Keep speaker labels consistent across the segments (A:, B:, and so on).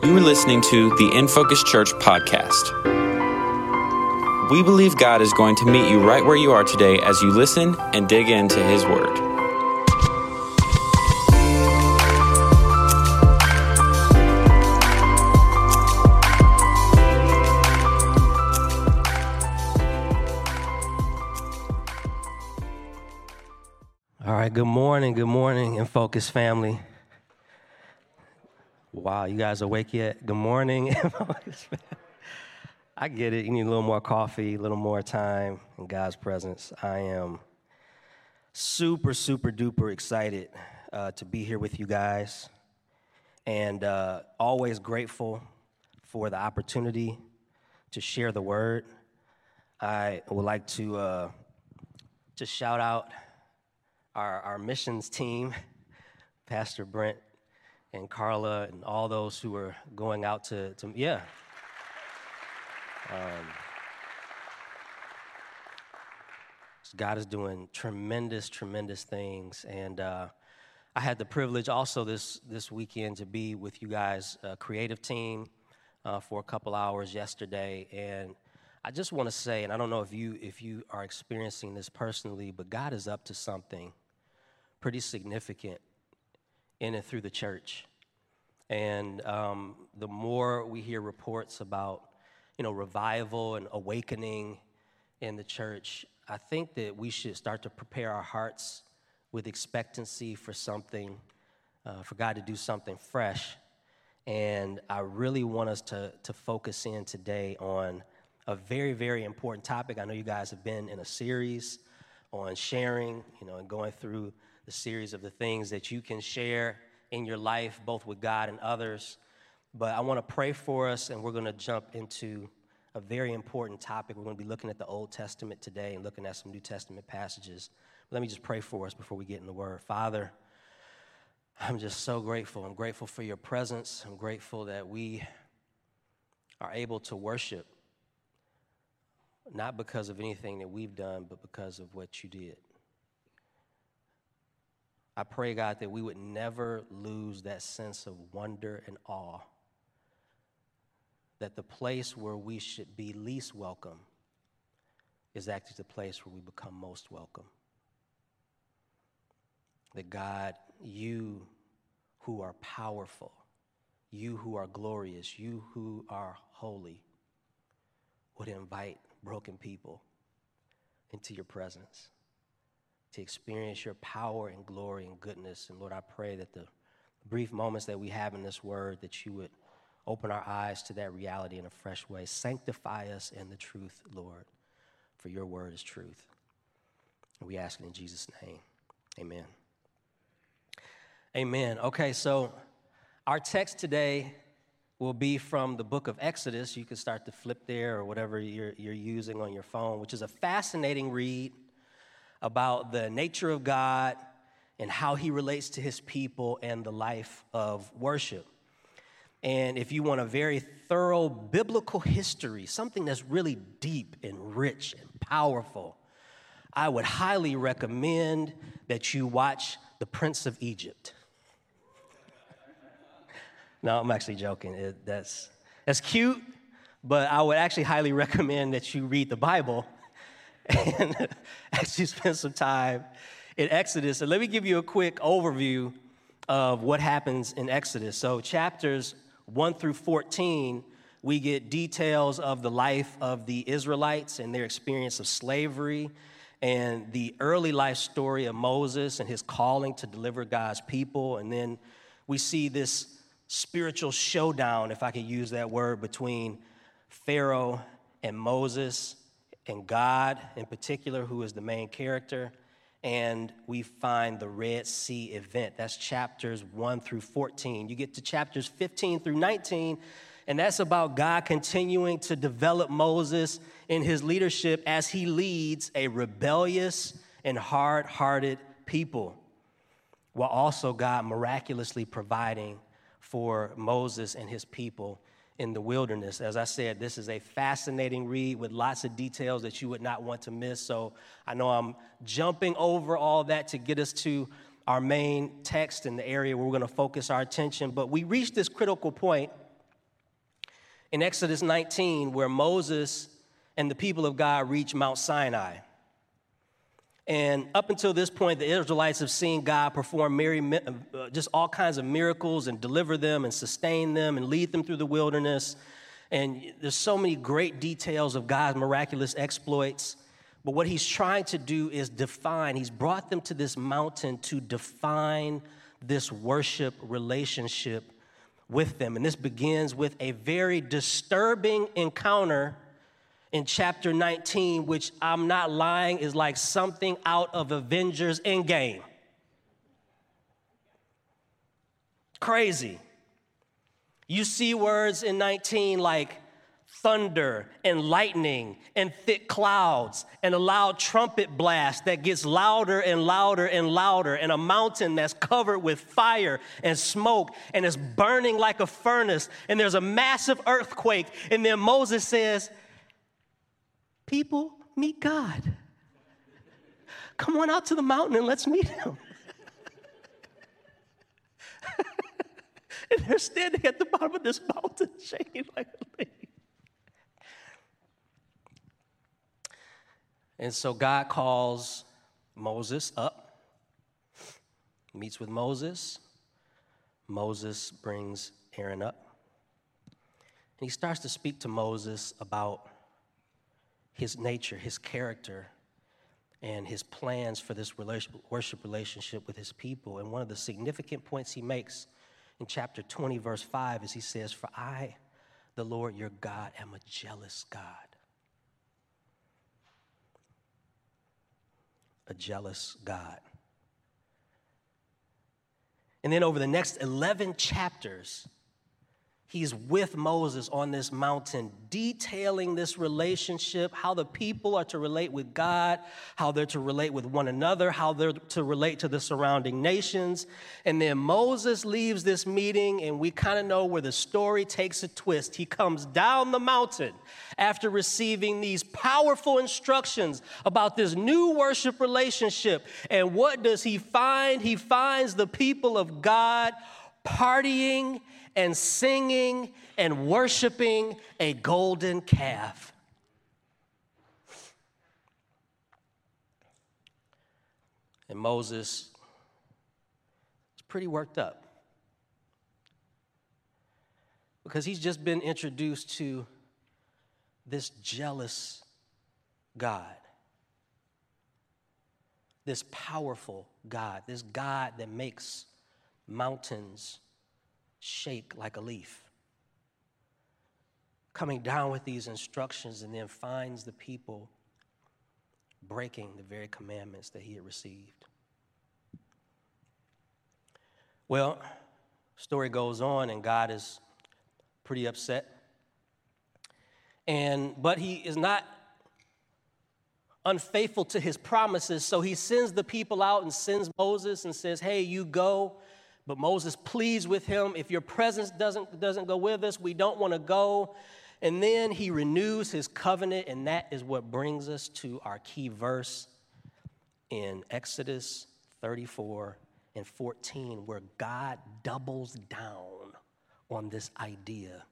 A: You are listening to the In Focus Church podcast. We believe God is going to meet you right where you are today as you listen and dig into His Word.
B: All right, good morning, good morning, In Focus family. Wow, you guys awake yet? Good morning. I get it. You need a little more coffee, a little more time in God's presence. I am super, super duper excited uh, to be here with you guys and uh, always grateful for the opportunity to share the word. I would like to uh, just shout out our, our missions team, Pastor Brent and Carla and all those who are going out to, to yeah. Um, God is doing tremendous, tremendous things. And uh, I had the privilege also this, this weekend to be with you guys, a creative team, uh, for a couple hours yesterday. And I just want to say, and I don't know if you, if you are experiencing this personally, but God is up to something pretty significant in and through the church. And um, the more we hear reports about, you know, revival and awakening in the church, I think that we should start to prepare our hearts with expectancy for something, uh, for God to do something fresh. And I really want us to, to focus in today on a very, very important topic. I know you guys have been in a series on sharing, you know, and going through the series of the things that you can share in your life, both with God and others. But I want to pray for us, and we're going to jump into a very important topic. We're going to be looking at the Old Testament today and looking at some New Testament passages. Let me just pray for us before we get in the Word. Father, I'm just so grateful. I'm grateful for your presence. I'm grateful that we are able to worship, not because of anything that we've done, but because of what you did. I pray, God, that we would never lose that sense of wonder and awe. That the place where we should be least welcome is actually the place where we become most welcome. That God, you who are powerful, you who are glorious, you who are holy, would invite broken people into your presence to experience your power and glory and goodness. And Lord, I pray that the brief moments that we have in this word, that you would open our eyes to that reality in a fresh way. Sanctify us in the truth, Lord, for your word is truth. We ask it in Jesus' name. Amen. Amen. Okay, so our text today will be from the book of Exodus. You can start to flip there or whatever you're, you're using on your phone, which is a fascinating read about the nature of God and how he relates to his people and the life of worship. And if you want a very thorough biblical history, something that's really deep and rich and powerful, I would highly recommend that you watch The Prince of Egypt. no, I'm actually joking. It, that's, that's cute, but I would actually highly recommend that you read the Bible and actually spend some time in Exodus. And let me give you a quick overview of what happens in Exodus. So, chapters 1 through 14, we get details of the life of the Israelites and their experience of slavery and the early life story of Moses and his calling to deliver God's people. And then we see this spiritual showdown, if I can use that word, between Pharaoh and Moses and God in particular, who is the main character. And we find the Red Sea event. That's chapters 1 through 14. You get to chapters 15 through 19, and that's about God continuing to develop Moses in his leadership as he leads a rebellious and hard hearted people, while also God miraculously providing for Moses and his people in the wilderness. As I said, this is a fascinating read with lots of details that you would not want to miss. So I know I'm jumping over all that to get us to our main text in the area where we're going to focus our attention. But we reach this critical point in Exodus 19, where Moses and the people of God reach Mount Sinai. And up until this point, the Israelites have seen God perform Mary, uh, just all kinds of miracles and deliver them and sustain them and lead them through the wilderness. And there's so many great details of God's miraculous exploits. But what he's trying to do is define, he's brought them to this mountain to define this worship relationship with them. And this begins with a very disturbing encounter in chapter 19, which I'm not lying is like something out of Avengers Endgame. Crazy. You see words in 19 like thunder and lightning and thick clouds and a loud trumpet blast that gets louder and louder and louder and a mountain that's covered with fire and smoke and is burning like a furnace and there's a massive earthquake and then Moses says people meet God come on out to the mountain and let's meet him and they're standing at the bottom of this mountain shaking like a leaf And so God calls Moses up, meets with Moses. Moses brings Aaron up. And he starts to speak to Moses about his nature, his character, and his plans for this worship relationship with his people. And one of the significant points he makes in chapter 20, verse 5, is he says, For I, the Lord your God, am a jealous God a jealous God. And then over the next 11 chapters, he's with Moses on this mountain, detailing this relationship, how the people are to relate with God, how they're to relate with one another, how they're to relate to the surrounding nations. And then Moses leaves this meeting, and we kind of know where the story takes a twist. He comes down the mountain after receiving these powerful instructions about this new worship relationship. And what does he find? He finds the people of God partying and singing and worshiping a golden calf. And Moses is pretty worked up because he's just been introduced to this jealous God, this powerful God, this God that makes mountains shake like a leaf. Coming down with these instructions and then finds the people breaking the very commandments that he had received. Well, story goes on and God is pretty upset. And but he is not unfaithful to his promises, so he sends the people out and sends Moses and says, "Hey, you go but Moses pleads with him, if your presence doesn't, doesn't go with us, we don't want to go. And then he renews his covenant, and that is what brings us to our key verse in Exodus 34 and 14, where God doubles down on this idea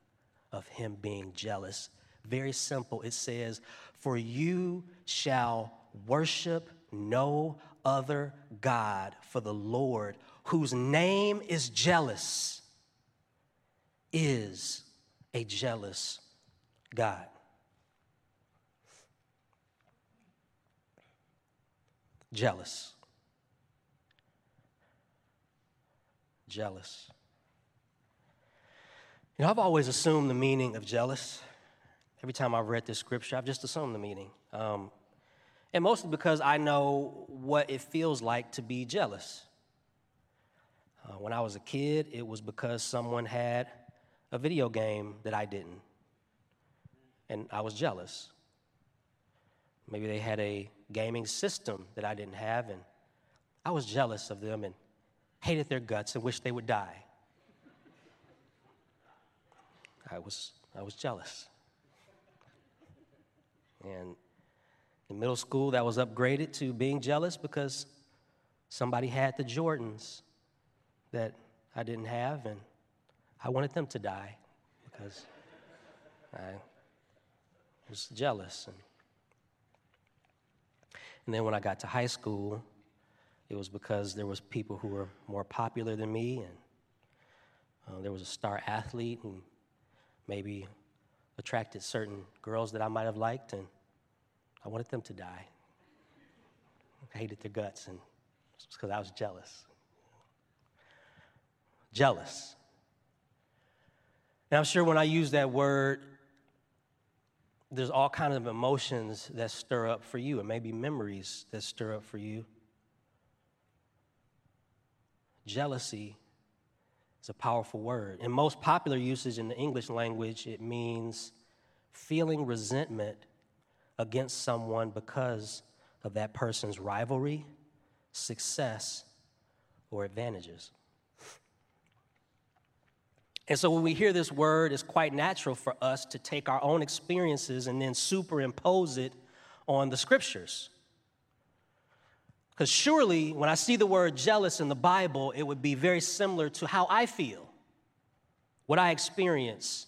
B: of him being jealous. Very simple. It says, For you shall worship no other God, for the Lord whose name is jealous, is a jealous God. Jealous. Jealous. You know, I've always assumed the meaning of jealous. Every time I've read this scripture, I've just assumed the meaning. Um, and mostly because I know what it feels like to be jealous. Uh, when I was a kid, it was because someone had a video game that I didn't. And I was jealous. Maybe they had a gaming system that I didn't have, and I was jealous of them and hated their guts and wished they would die. I was, I was jealous. And in middle school, that was upgraded to being jealous because somebody had the Jordans that I didn't have, and I wanted them to die because I was jealous. And, and then when I got to high school, it was because there was people who were more popular than me, and uh, there was a star athlete and maybe attracted certain girls that I might have liked, and I wanted them to die. I hated their guts, and it's because I was jealous. Jealous. And I'm sure when I use that word, there's all kinds of emotions that stir up for you, and maybe memories that stir up for you. Jealousy is a powerful word. In most popular usage in the English language, it means feeling resentment against someone because of that person's rivalry, success, or advantages. And so when we hear this word, it's quite natural for us to take our own experiences and then superimpose it on the scriptures. Because surely, when I see the word jealous in the Bible, it would be very similar to how I feel, what I experience,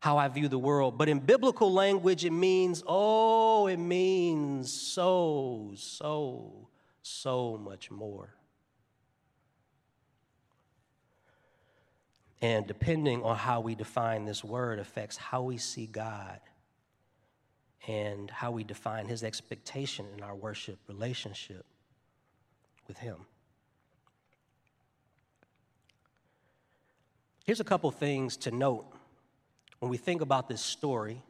B: how I view the world. But in biblical language, it means, oh, it means so, so, so much more. And depending on how we define this word affects how we see God and how we define his expectation in our worship relationship with him. Here's a couple things to note when we think about this story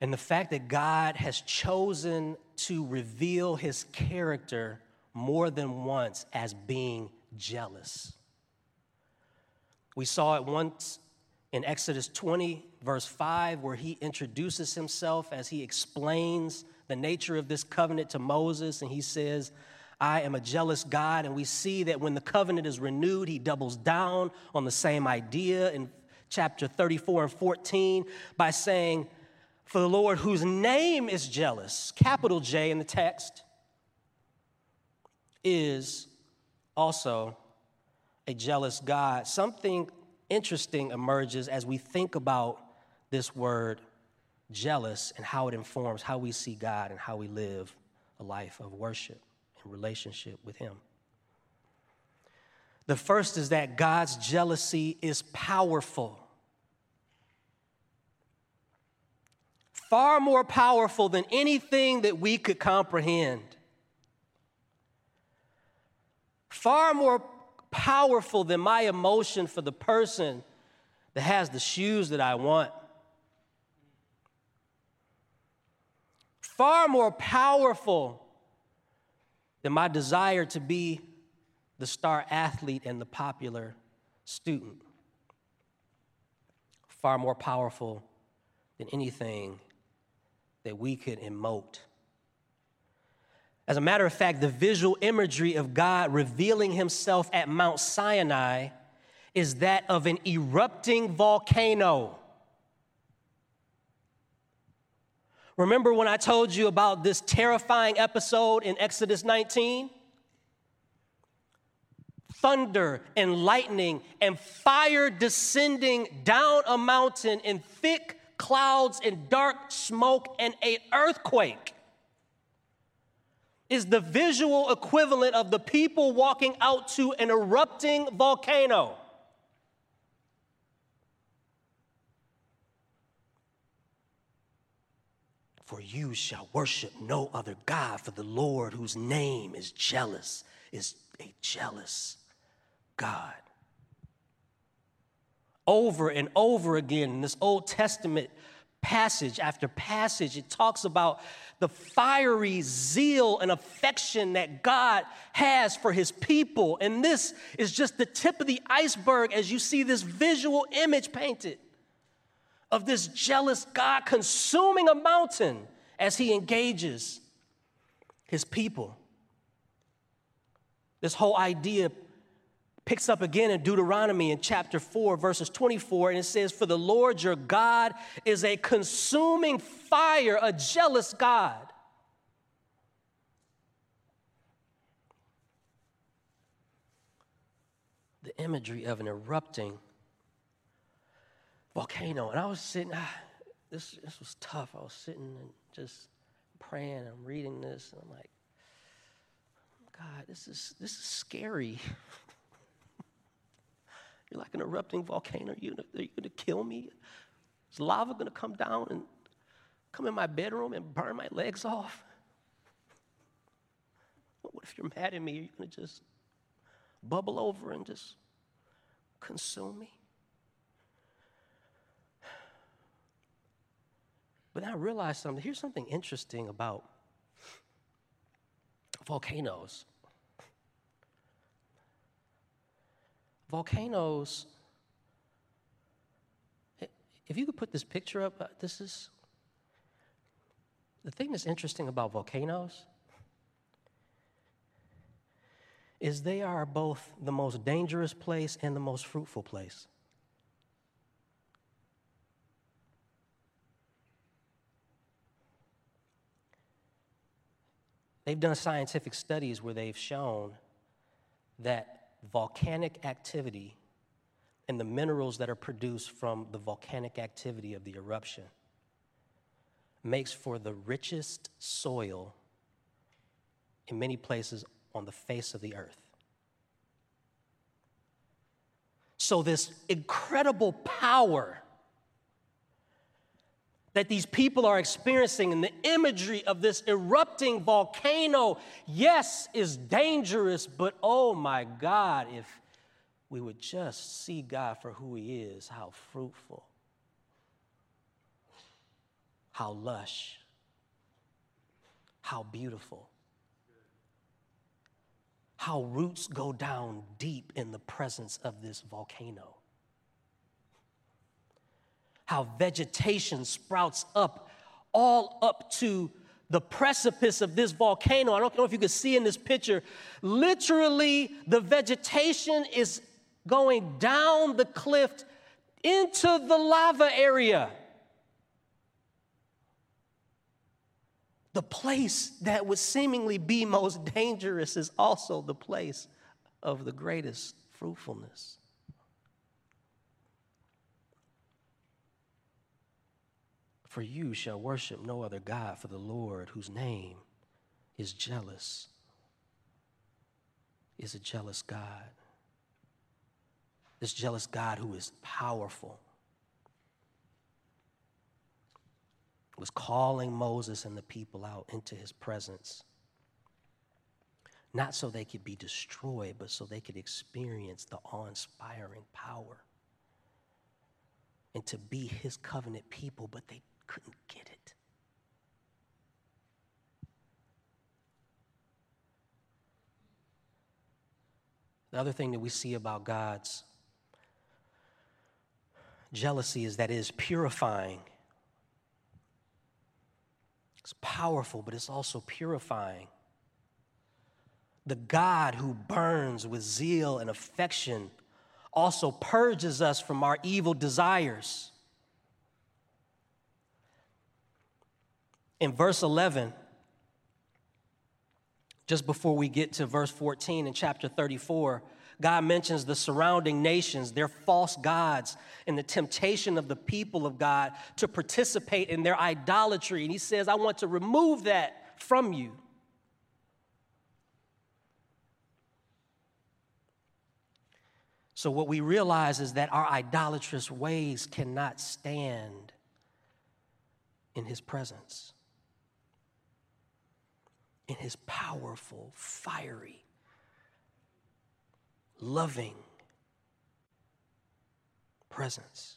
B: and the fact that God has chosen to reveal his character more than once as being jealous. We saw it once in Exodus 20, verse 5, where he introduces himself as he explains the nature of this covenant to Moses, and he says, I am a jealous God. And we see that when the covenant is renewed, he doubles down on the same idea in chapter 34 and 14 by saying, For the Lord, whose name is jealous, capital J in the text, is also a jealous God. Something interesting emerges as we think about this word jealous and how it informs how we see God and how we live a life of worship and relationship with Him. The first is that God's jealousy is powerful. Far more powerful than anything that we could comprehend. Far more powerful than my emotion for the person that has the shoes that I want. Far more powerful than my desire to be the star athlete and the popular student. Far more powerful than anything that we could emote as a matter of fact, the visual imagery of God revealing himself at Mount Sinai is that of an erupting volcano. Remember when I told you about this terrifying episode in Exodus 19? Thunder and lightning and fire descending down a mountain in thick clouds and dark smoke and a earthquake is the visual equivalent of the people walking out to an erupting volcano. For you shall worship no other God, for the Lord, whose name is jealous, is a jealous God. Over and over again in this Old Testament passage after passage, it talks about the fiery zeal and affection that God has for his people. And this is just the tip of the iceberg as you see this visual image painted of this jealous God consuming a mountain as he engages his people. This whole idea picks up again in Deuteronomy in chapter 4, verses 24, and it says, For the Lord your God is a consuming fire, a jealous God. The imagery of an erupting volcano. And I was sitting, ah, this, this was tough. I was sitting and just praying and I'm reading this, and I'm like, God, this is, this is scary. You're like an erupting volcano. You're gonna, are you to kill me? Is lava to come down and come in my bedroom and burn my legs off? What if you're mad at me? Are you to just bubble over and just consume me? But I realized something. Here's something interesting about volcanoes. Volcanoes, if you could put this picture up, uh, this is the thing that's interesting about volcanoes is they are both the most dangerous place and the most fruitful place. They've done scientific studies where they've shown that volcanic activity and the minerals that are produced from the volcanic activity of the eruption makes for the richest soil in many places on the face of the earth. So, this incredible power that these people are experiencing and the imagery of this erupting volcano, yes, is dangerous, but oh my God, if we would just see God for who He is, how fruitful, how lush, how beautiful, how roots go down deep in the presence of this volcano how vegetation sprouts up all up to the precipice of this volcano. I don't know if you can see in this picture. Literally, the vegetation is going down the cliff into the lava area. The place that would seemingly be most dangerous is also the place of the greatest fruitfulness. For you shall worship no other God, for the Lord, whose name is jealous, is a jealous God. This jealous God who is powerful was calling Moses and the people out into his presence. Not so they could be destroyed, but so they could experience the awe inspiring power and to be his covenant people, but they couldn't get it. The other thing that we see about God's jealousy is that it is purifying. It's powerful, but it's also purifying. The God who burns with zeal and affection also purges us from our evil desires. In verse 11, just before we get to verse 14 in chapter 34, God mentions the surrounding nations, their false gods, and the temptation of the people of God to participate in their idolatry. And He says, I want to remove that from you. So, what we realize is that our idolatrous ways cannot stand in His presence in his powerful, fiery, loving presence.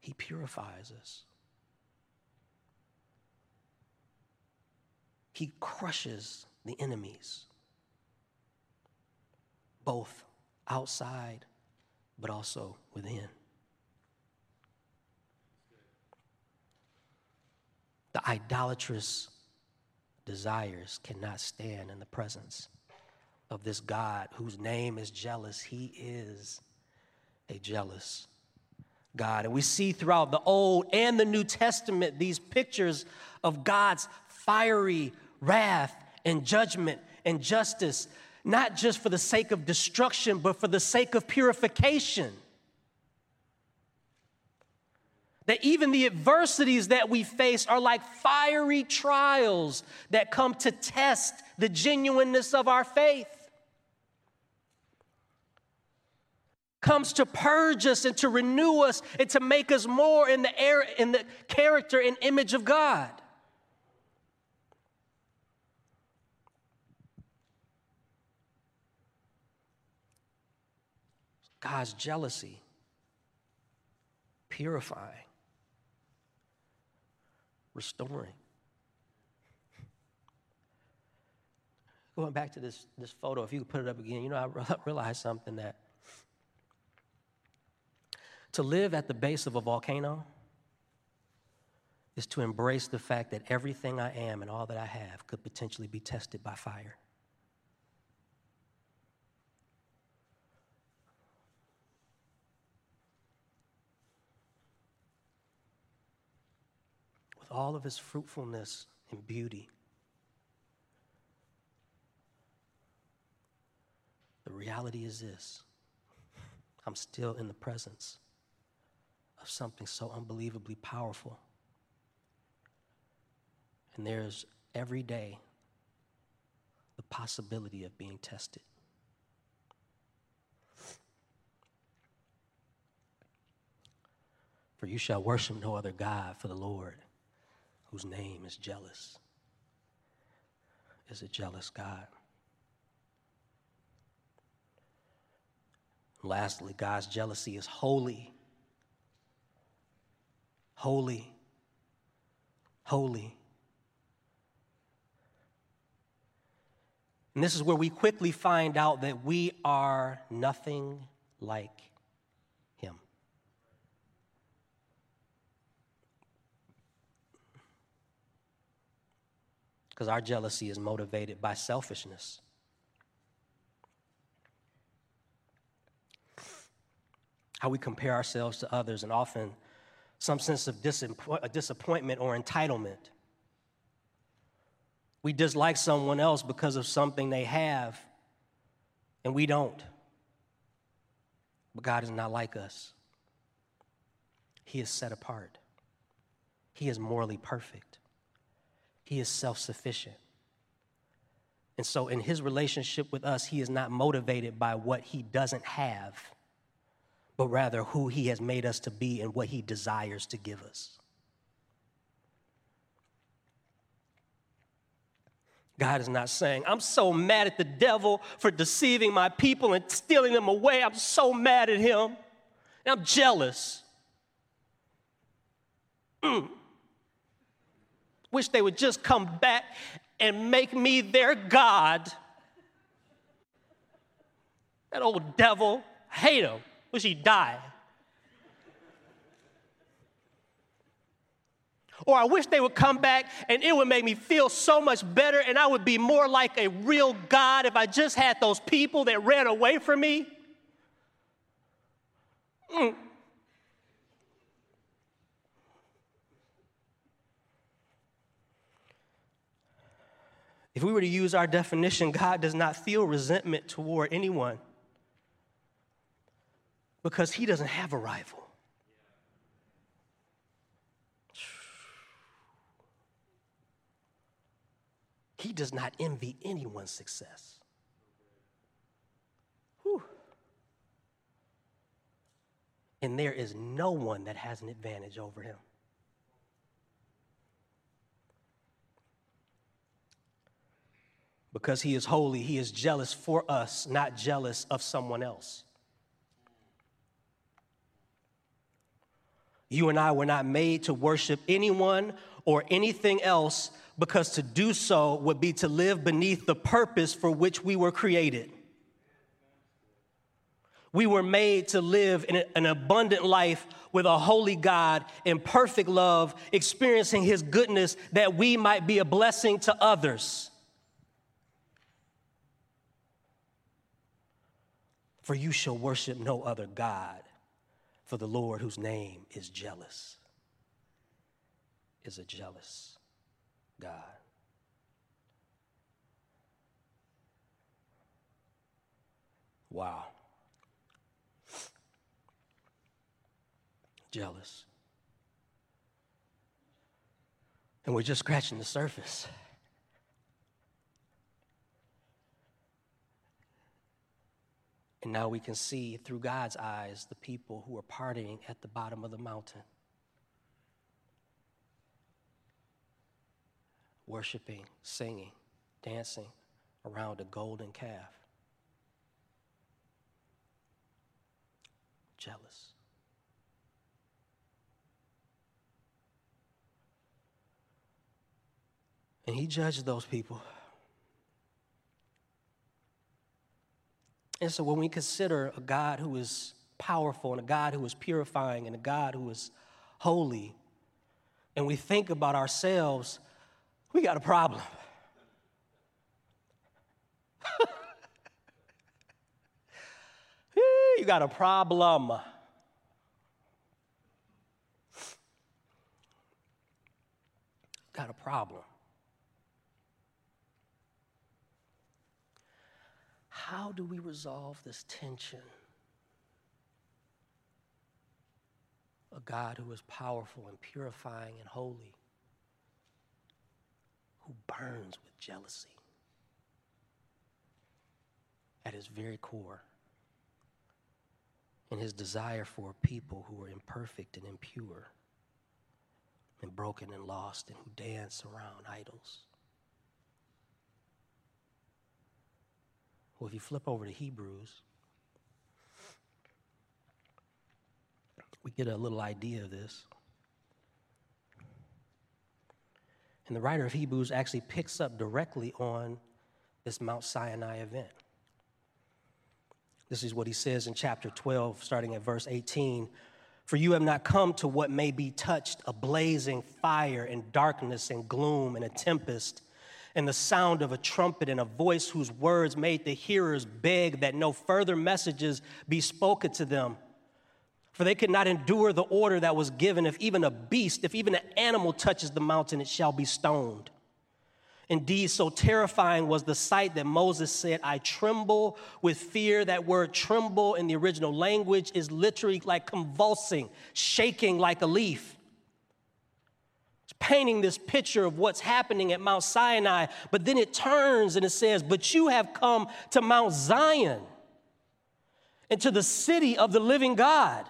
B: He purifies us. He crushes the enemies, both outside but also within. The idolatrous desires cannot stand in the presence of this God whose name is jealous. He is a jealous God. And we see throughout the Old and the New Testament these pictures of God's fiery wrath and judgment and justice, not just for the sake of destruction, but for the sake of purification. That even the adversities that we face are like fiery trials that come to test the genuineness of our faith. Comes to purge us and to renew us and to make us more in the air, in the character and image of God. God's jealousy, purifying, restoring. Going back to this, this photo, if you could put it up again, you know, I realized something that to live at the base of a volcano is to embrace the fact that everything I am and all that I have could potentially be tested by fire. With all of his fruitfulness and beauty. The reality is this I'm still in the presence of something so unbelievably powerful. And there's every day the possibility of being tested. For you shall worship no other God for the Lord whose name is jealous, is a jealous God. Lastly, God's jealousy is holy. Holy. Holy. And this is where we quickly find out that we are nothing like because our jealousy is motivated by selfishness. How we compare ourselves to others, and often some sense of uh, disappointment or entitlement. We dislike someone else because of something they have, and we don't. But God is not like us. He is set apart, He is morally perfect. He is self sufficient. And so, in his relationship with us, he is not motivated by what he doesn't have, but rather who he has made us to be and what he desires to give us. God is not saying, I'm so mad at the devil for deceiving my people and stealing them away. I'm so mad at him. And I'm jealous. Mm. Wish they would just come back and make me their God. That old devil, hate him. Wish he'd die. Or I wish they would come back and it would make me feel so much better and I would be more like a real God if I just had those people that ran away from me. Mm. If we were to use our definition, God does not feel resentment toward anyone because he doesn't have a rival. He does not envy anyone's success. Whew. And there is no one that has an advantage over him. Because he is holy, he is jealous for us, not jealous of someone else. You and I were not made to worship anyone or anything else because to do so would be to live beneath the purpose for which we were created. We were made to live in an abundant life with a holy God in perfect love, experiencing His goodness that we might be a blessing to others. For you shall worship no other God, for the Lord, whose name is jealous, is a jealous God. Wow. Jealous. And we're just scratching the surface. And now we can see through God's eyes the people who are partying at the bottom of the mountain, worshiping, singing, dancing around a golden calf. Jealous. And he judged those people. And so when we consider a God who is powerful and a God who is purifying and a God who is holy, and we think about ourselves, we got a problem. you got a problem. Got a problem. How do we resolve this tension? A God who is powerful and purifying and holy, who burns with jealousy at his very core, and his desire for people who are imperfect and impure, and broken and lost, and who dance around idols. Well, if you flip over to Hebrews, we get a little idea of this. And the writer of Hebrews actually picks up directly on this Mount Sinai event. This is what he says in chapter 12, starting at verse 18. For you have not come to what may be touched a blazing fire and darkness and gloom and a tempest and the sound of a trumpet and a voice whose words made the hearers beg that no further messages be spoken to them. For they could not endure the order that was given if even a beast, if even an animal touches the mountain, it shall be stoned. Indeed, so terrifying was the sight that Moses said, I tremble with fear. That word tremble in the original language is literally like convulsing, shaking like a leaf painting this picture of what's happening at Mount Sinai, but then it turns and it says, But you have come to Mount Zion and to the city of the living God,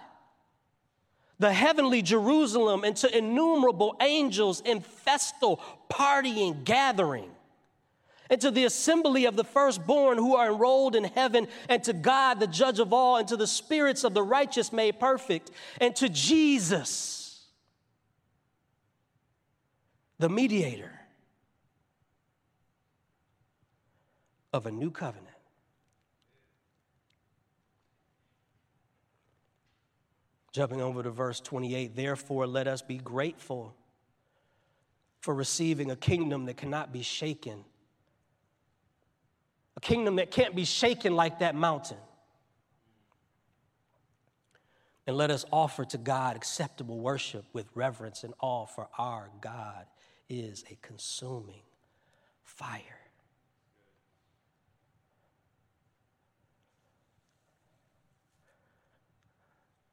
B: the heavenly Jerusalem, and to innumerable angels in festal partying gathering. And to the assembly of the firstborn who are enrolled in heaven, and to God, the judge of all, and to the spirits of the righteous made perfect, and to Jesus the mediator of a new covenant. Jumping over to verse 28, therefore let us be grateful for receiving a kingdom that cannot be shaken, a kingdom that can't be shaken like that mountain. And let us offer to God acceptable worship with reverence and awe, for our God is a consuming fire.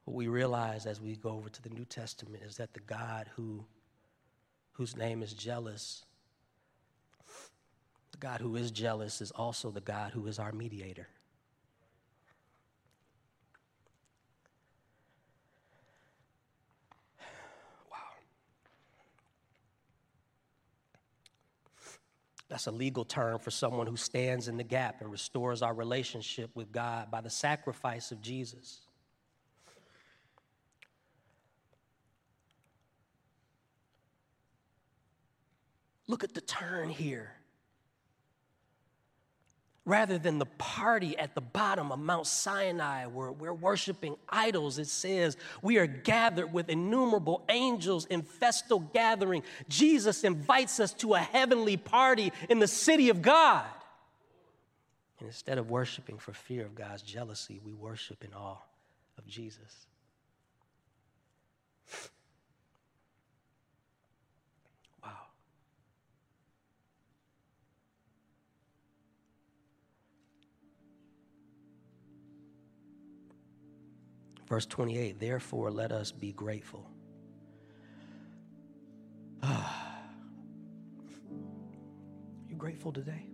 B: What we realize as we go over to the New Testament is that the God who, whose name is jealous, the God who is jealous is also the God who is our mediator. That's a legal term for someone who stands in the gap and restores our relationship with God by the sacrifice of Jesus. Look at the turn here rather than the party at the bottom of Mount Sinai where we're worshiping idols. It says we are gathered with innumerable angels in festal gathering. Jesus invites us to a heavenly party in the city of God. And instead of worshiping for fear of God's jealousy, we worship in awe of Jesus. Verse 28 Therefore, let us be grateful. Ah. you grateful today?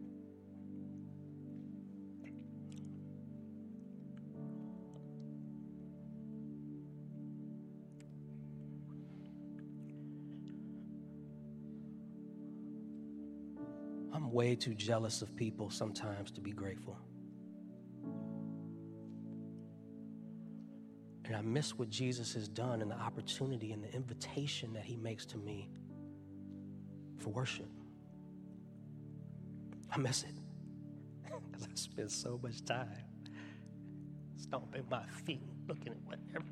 B: I'm way too jealous of people sometimes to be grateful. Miss what Jesus has done and the opportunity and the invitation that he makes to me for worship. I miss it because I spend so much time stomping my feet, looking at whatever.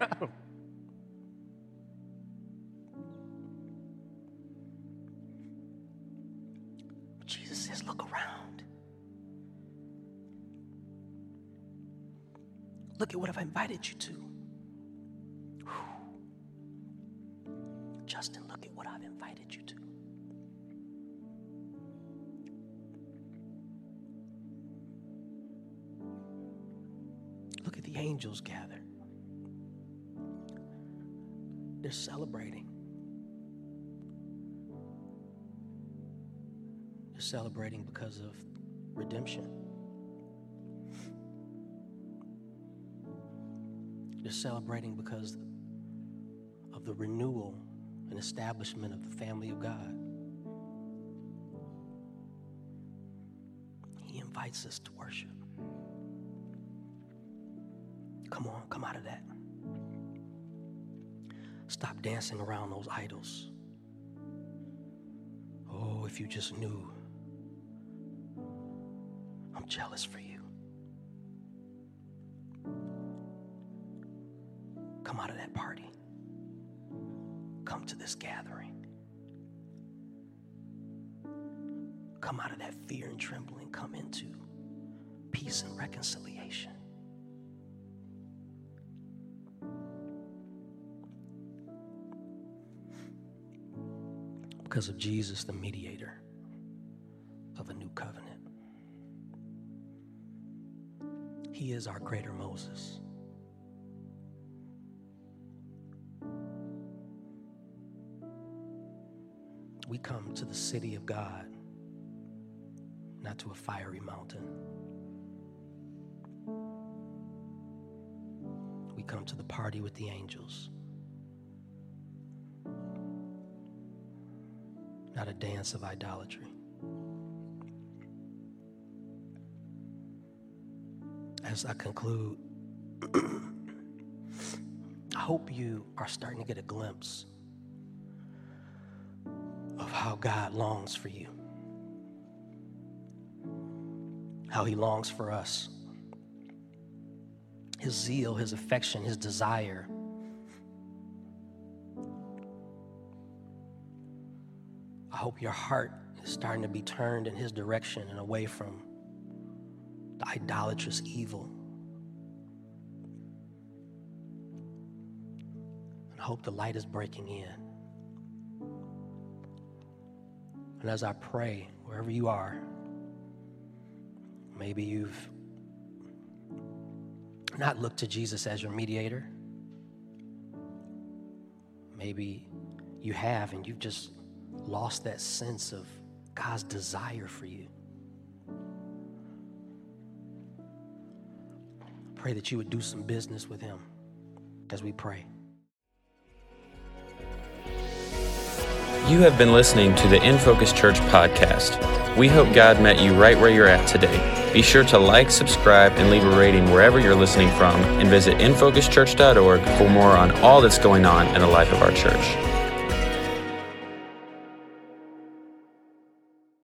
B: Jesus what you to. Whew. Justin, look at what I've invited you to. Look at the angels gather. They're celebrating. They're celebrating because of redemption. Celebrating because of the renewal and establishment of the family of God. He invites us to worship. Come on, come out of that. Stop dancing around those idols. Oh, if you just knew. I'm jealous for you. Because of Jesus, the mediator of a new covenant. He is our greater Moses. We come to the city of God, not to a fiery mountain. We come to the party with the angels, not a dance of idolatry. As I conclude, I hope you are starting to get a glimpse of how God longs for you, how He longs for us. His zeal, His affection, His desire. I hope your heart is starting to be turned in His direction and away from the idolatrous evil. And I hope the light is breaking in. And as I pray, wherever you are, maybe you've not looked to Jesus as your mediator. Maybe you have, and you've just lost that sense of God's desire for you. Pray that you would do some business with Him as we pray.
A: You have been listening to the In Focus Church podcast. We hope God met you right where you're at today. Be sure to like, subscribe, and leave a rating wherever you're listening from, and visit infocuschurch.org for more on all that's going on in the life of our church.